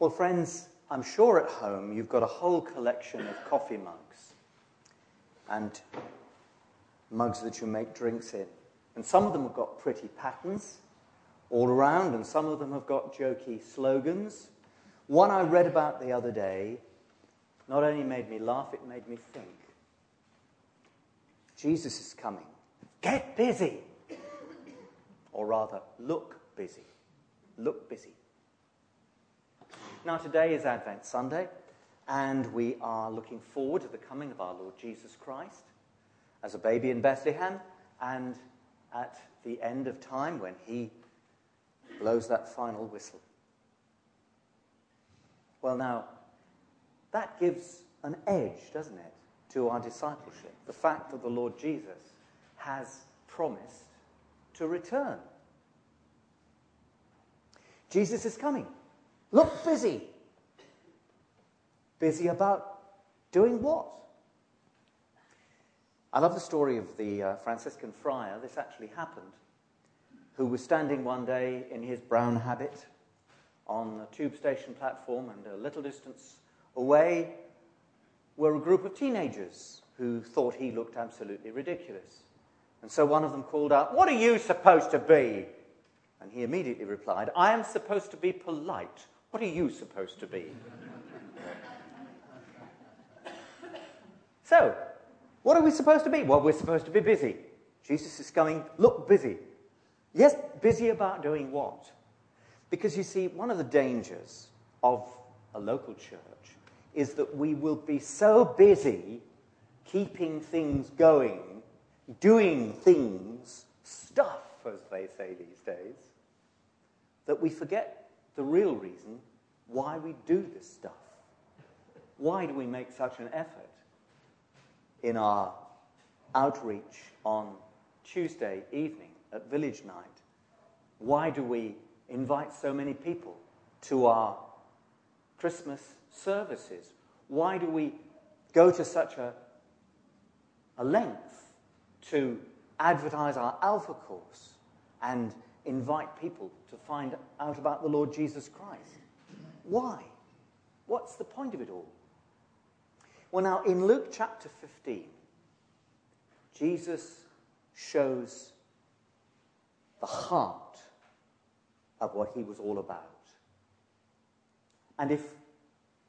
Well, friends, I'm sure at home you've got a whole collection of coffee mugs and mugs that you make drinks in. And some of them have got pretty patterns all around, and some of them have got jokey slogans. One I read about the other day not only made me laugh, it made me think. Jesus is coming. Get busy! Or rather, look busy. Look busy. Now, today is Advent Sunday, and we are looking forward to the coming of our Lord Jesus Christ as a baby in Bethlehem, and at the end of time when he blows that final whistle. Well, now, that gives an edge, doesn't it, to our discipleship? The fact that the Lord Jesus has promised to return. Jesus is coming. Look busy. Busy about doing what? I love the story of the uh, Franciscan friar. This actually happened. Who was standing one day in his brown habit on a tube station platform, and a little distance away were a group of teenagers who thought he looked absolutely ridiculous. And so one of them called out, What are you supposed to be? And he immediately replied, I am supposed to be polite. What are you supposed to be? so, what are we supposed to be? Well, we're supposed to be busy. Jesus is coming, look busy. Yes, busy about doing what? Because you see, one of the dangers of a local church is that we will be so busy keeping things going, doing things, stuff, as they say these days, that we forget the real reason why we do this stuff. Why do we make such an effort in our outreach on Tuesday evening at village night? Why do we invite so many people to our Christmas services? Why do we go to such a, a length to advertise our Alpha course and invite people to find out about the Lord Jesus Christ. Why? What's the point of it all? Well, now, in Luke chapter 15, Jesus shows the heart of what he was all about. And if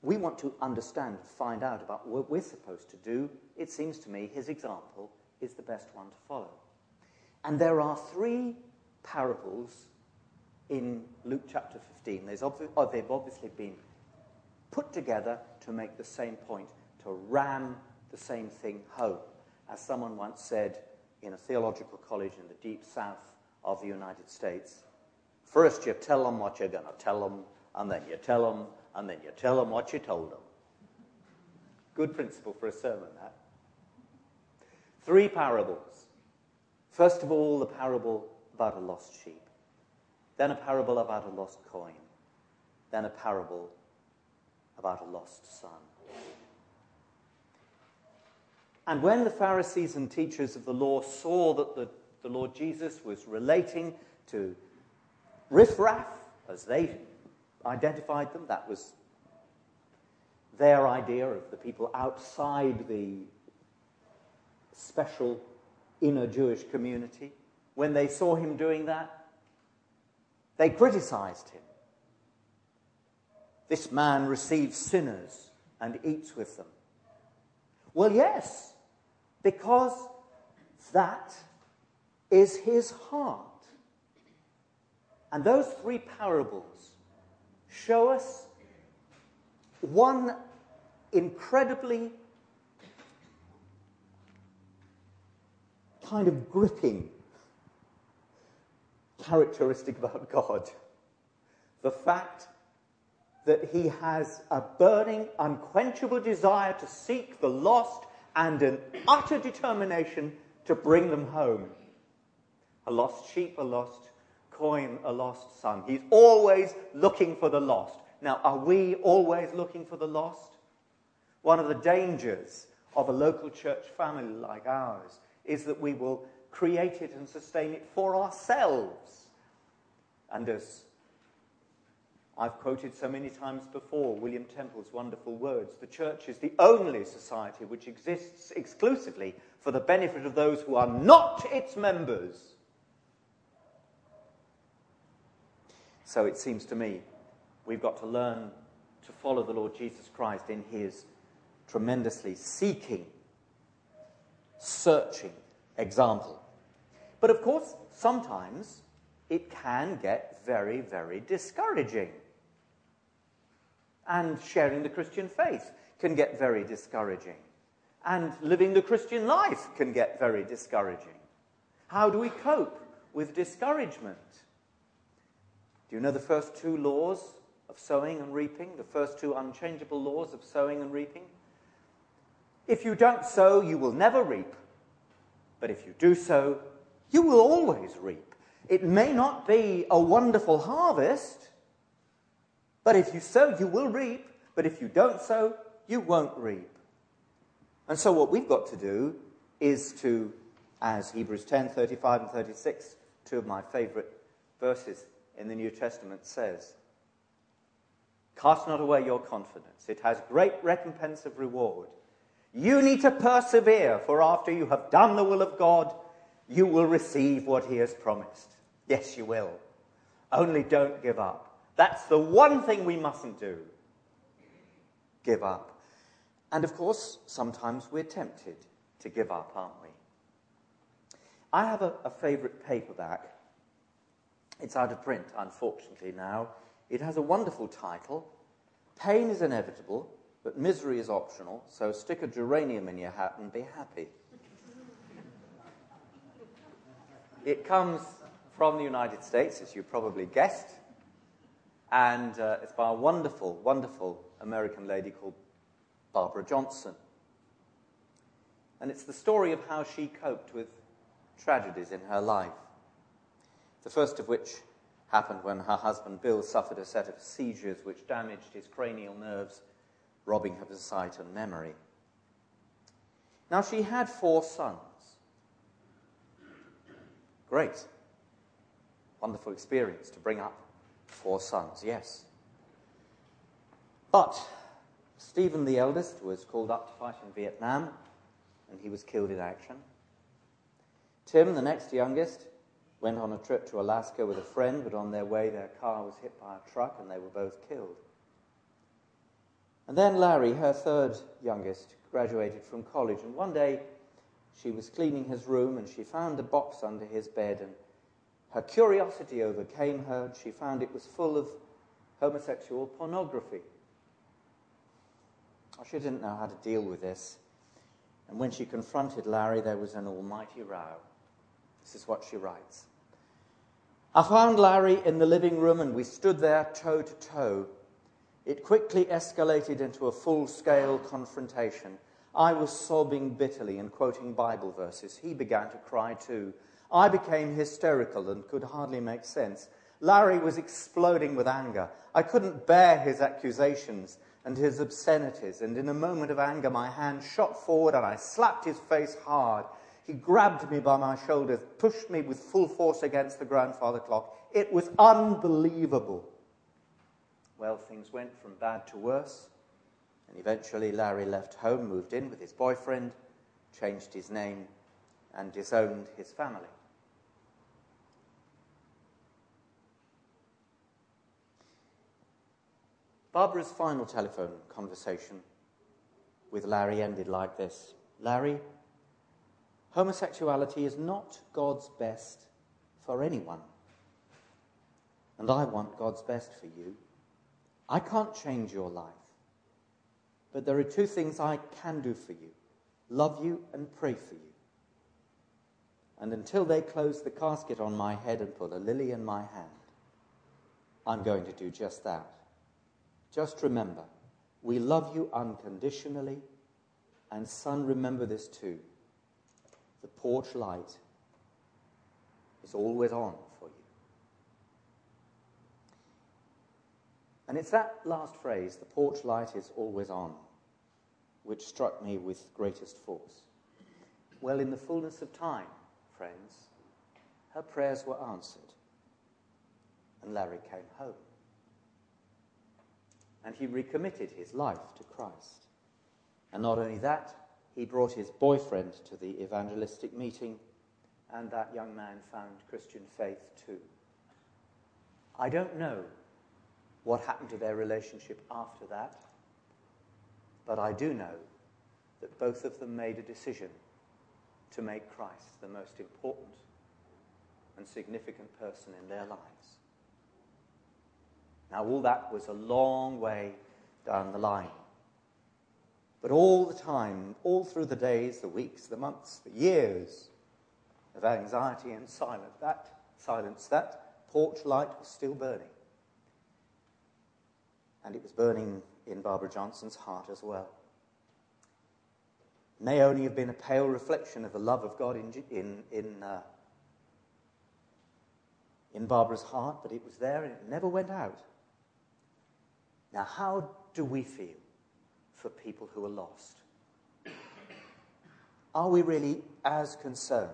we want to understand, and find out about what we're supposed to do, it seems to me his example is the best one to follow. And there are three parables in Luke chapter 15. Obvi- oh, they've obviously been put together to make the same point, to ram the same thing home. As someone once said in a theological college in the deep south of the United States, first you tell them what you're going to tell them, and then you tell them, and then you tell them what you told them. Good principle for a sermon, that. Three parables. First of all, the parable about a lost sheep, then a parable about a lost coin, then a parable about a lost son. And when the Pharisees and teachers of the law saw that the, the Lord Jesus was relating to riffraff, as they identified them, that was their idea of the people outside the special inner Jewish community, when they saw him doing that, they criticized him. This man receives sinners and eats with them. Well, yes, because that is his heart. And those three parables show us one incredibly kind of gripping characteristic about God. The fact that he has a burning, unquenchable desire to seek the lost and an utter determination to bring them home. A lost sheep, a lost coin, a lost son. He's always looking for the lost. Now, are we always looking for the lost? One of the dangers of a local church family like ours is that we will create it and sustain it for ourselves. And as I've quoted so many times before William Temple's wonderful words the church is the only society which exists exclusively for the benefit of those who are not its members. So it seems to me we've got to learn to follow the Lord Jesus Christ in his tremendously seeking, searching example. But of course, sometimes it can get very, very discouraging. And sharing the Christian faith can get very discouraging. And living the Christian life can get very discouraging. How do we cope with discouragement? Do you know the first two laws of sowing and reaping? The first two unchangeable laws of sowing and reaping? If you don't sow, you will never reap. But if you do sow, you will always reap. It may not be a wonderful harvest, but if you sow, you will reap. But if you don't sow, you won't reap. And so, what we've got to do is to, as Hebrews 10 35 and 36, two of my favorite verses in the New Testament says, Cast not away your confidence, it has great recompense of reward. You need to persevere, for after you have done the will of God, you will receive what He has promised. Yes, you will. Only don't give up. That's the one thing we mustn't do. Give up. And of course, sometimes we're tempted to give up, aren't we? I have a, a favourite paperback. It's out of print, unfortunately, now. It has a wonderful title Pain is inevitable, but misery is optional, so stick a geranium in your hat and be happy. It comes from the United States, as you probably guessed, and uh, it's by a wonderful, wonderful American lady called Barbara Johnson. And it's the story of how she coped with tragedies in her life. The first of which happened when her husband Bill suffered a set of seizures which damaged his cranial nerves robbing her of sight and memory. Now, she had four sons. Great. Wonderful experience to bring up four sons, yes. But Stephen, the eldest, was called up to fight in Vietnam, and he was killed in action. Tim, the next youngest, went on a trip to Alaska with a friend, but on their way, their car was hit by a truck, and they were both killed. And then Larry, her third youngest, graduated from college. And one day she was cleaning his room and she found a box under his bed. And her curiosity overcame her. And she found it was full of homosexual pornography. She didn't know how to deal with this. And when she confronted Larry, there was an almighty row. This is what she writes. I found Larry in the living room and we stood there toe to toe. It quickly escalated into a full scale confrontation. I was sobbing bitterly and quoting Bible verses. He began to cry too. I became hysterical and could hardly make sense. Larry was exploding with anger. I couldn't bear his accusations and his obscenities, and in a moment of anger, my hand shot forward and I slapped his face hard. He grabbed me by my shoulders, pushed me with full force against the grandfather clock. It was unbelievable. Well, things went from bad to worse, and eventually Larry left home, moved in with his boyfriend, changed his name, and disowned his family. Barbara's final telephone conversation with Larry ended like this Larry, homosexuality is not God's best for anyone. And I want God's best for you. I can't change your life. But there are two things I can do for you love you and pray for you. And until they close the casket on my head and put a lily in my hand, I'm going to do just that. Just remember, we love you unconditionally. And, son, remember this too. The porch light is always on And it's that last phrase, the porch light is always on, which struck me with greatest force. Well, in the fullness of time, friends, her prayers were answered, and Larry came home. and he recommitted his life to Christ. And not only that, he brought his boyfriend to the evangelistic meeting, and that young man found Christian faith too. I don't know what happened to their relationship after that, but I do know that both of them made a decision to make Christ the most important and significant person in their lives. Now, all that was a long way down the line. But all the time, all through the days, the weeks, the months, the years of anxiety and silence, that silence, that porch light was still burning. And it was burning in Barbara Johnson's heart as well. May only have been a pale reflection of the love of God in, in, in, uh, in Barbara's heart, but it was there and it never went out. Now, how do we feel for people who are lost? Are we really as concerned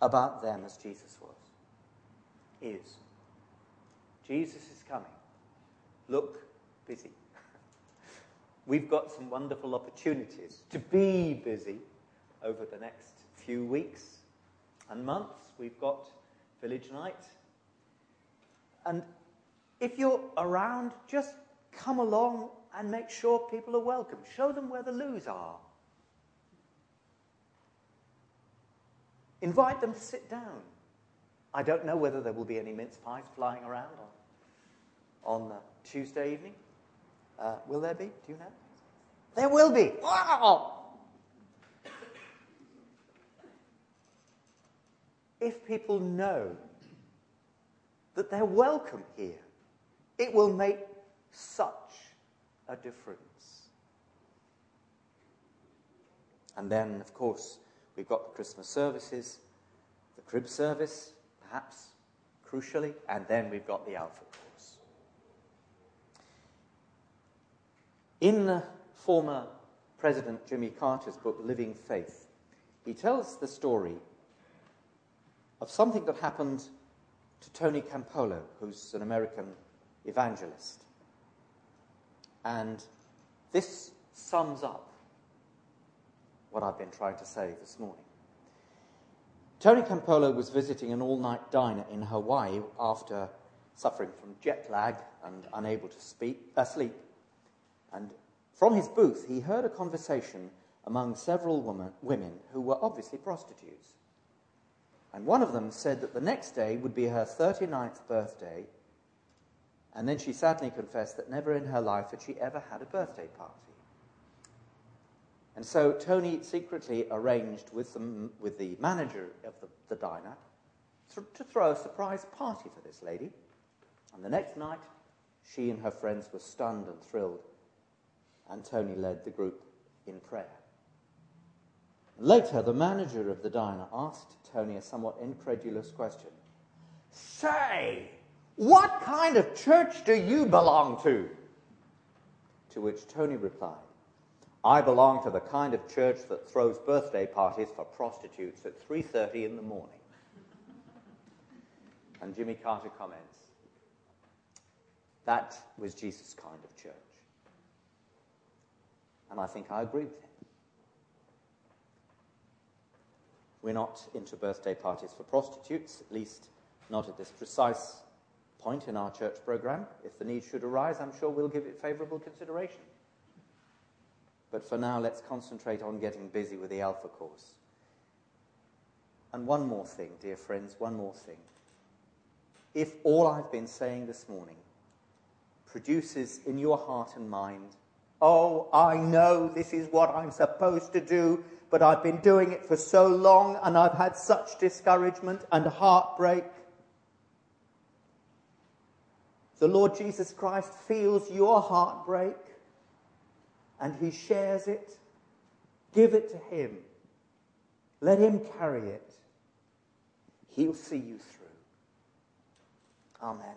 about them as Jesus was? Is. Jesus is coming. Look busy. We've got some wonderful opportunities to be busy over the next few weeks and months. We've got village night. And if you're around, just come along and make sure people are welcome. Show them where the loos are. Invite them to sit down. I don't know whether there will be any mince pies flying around on, on uh, Tuesday evening. Uh, will there be? Do you know? There will be. Wow! If people know that they're welcome here, it will make such a difference. And then, of course, we've got the Christmas services, the crib service, perhaps crucially, and then we've got the Alpha course. In former President Jimmy Carter's book, Living Faith, he tells the story of something that happened to Tony Campolo, who's an American evangelist. And this sums up what I've been trying to say this morning. Tony Campolo was visiting an all night diner in Hawaii after suffering from jet lag and unable to speak, uh, sleep. And from his booth, he heard a conversation among several woman, women who were obviously prostitutes. And one of them said that the next day would be her 39th birthday and then she sadly confessed that never in her life had she ever had a birthday party. And so Tony secretly arranged with, the with the manager of the, the diner to, to throw a surprise party for this lady. And the next night, she and her friends were stunned and thrilled, and Tony led the group in prayer. Later, the manager of the diner asked Tony a somewhat incredulous question Say, what kind of church do you belong to? To which Tony replied, I belong to the kind of church that throws birthday parties for prostitutes at 3:30 in the morning. And Jimmy Carter comments, that was Jesus' kind of church. And I think I agree with him. We're not into birthday parties for prostitutes, at least not at this precise point in our church program. If the need should arise, I'm sure we'll give it favourable consideration. But for now, let's concentrate on getting busy with the Alpha course. And one more thing, dear friends, one more thing. If all I've been saying this morning produces in your heart and mind, oh, I know this is what I'm supposed to do, but I've been doing it for so long and I've had such discouragement and heartbreak the Lord Jesus Christ feels your heartbreak and he shares it. Give it to him. Let him carry it. He'll see you through. Amen.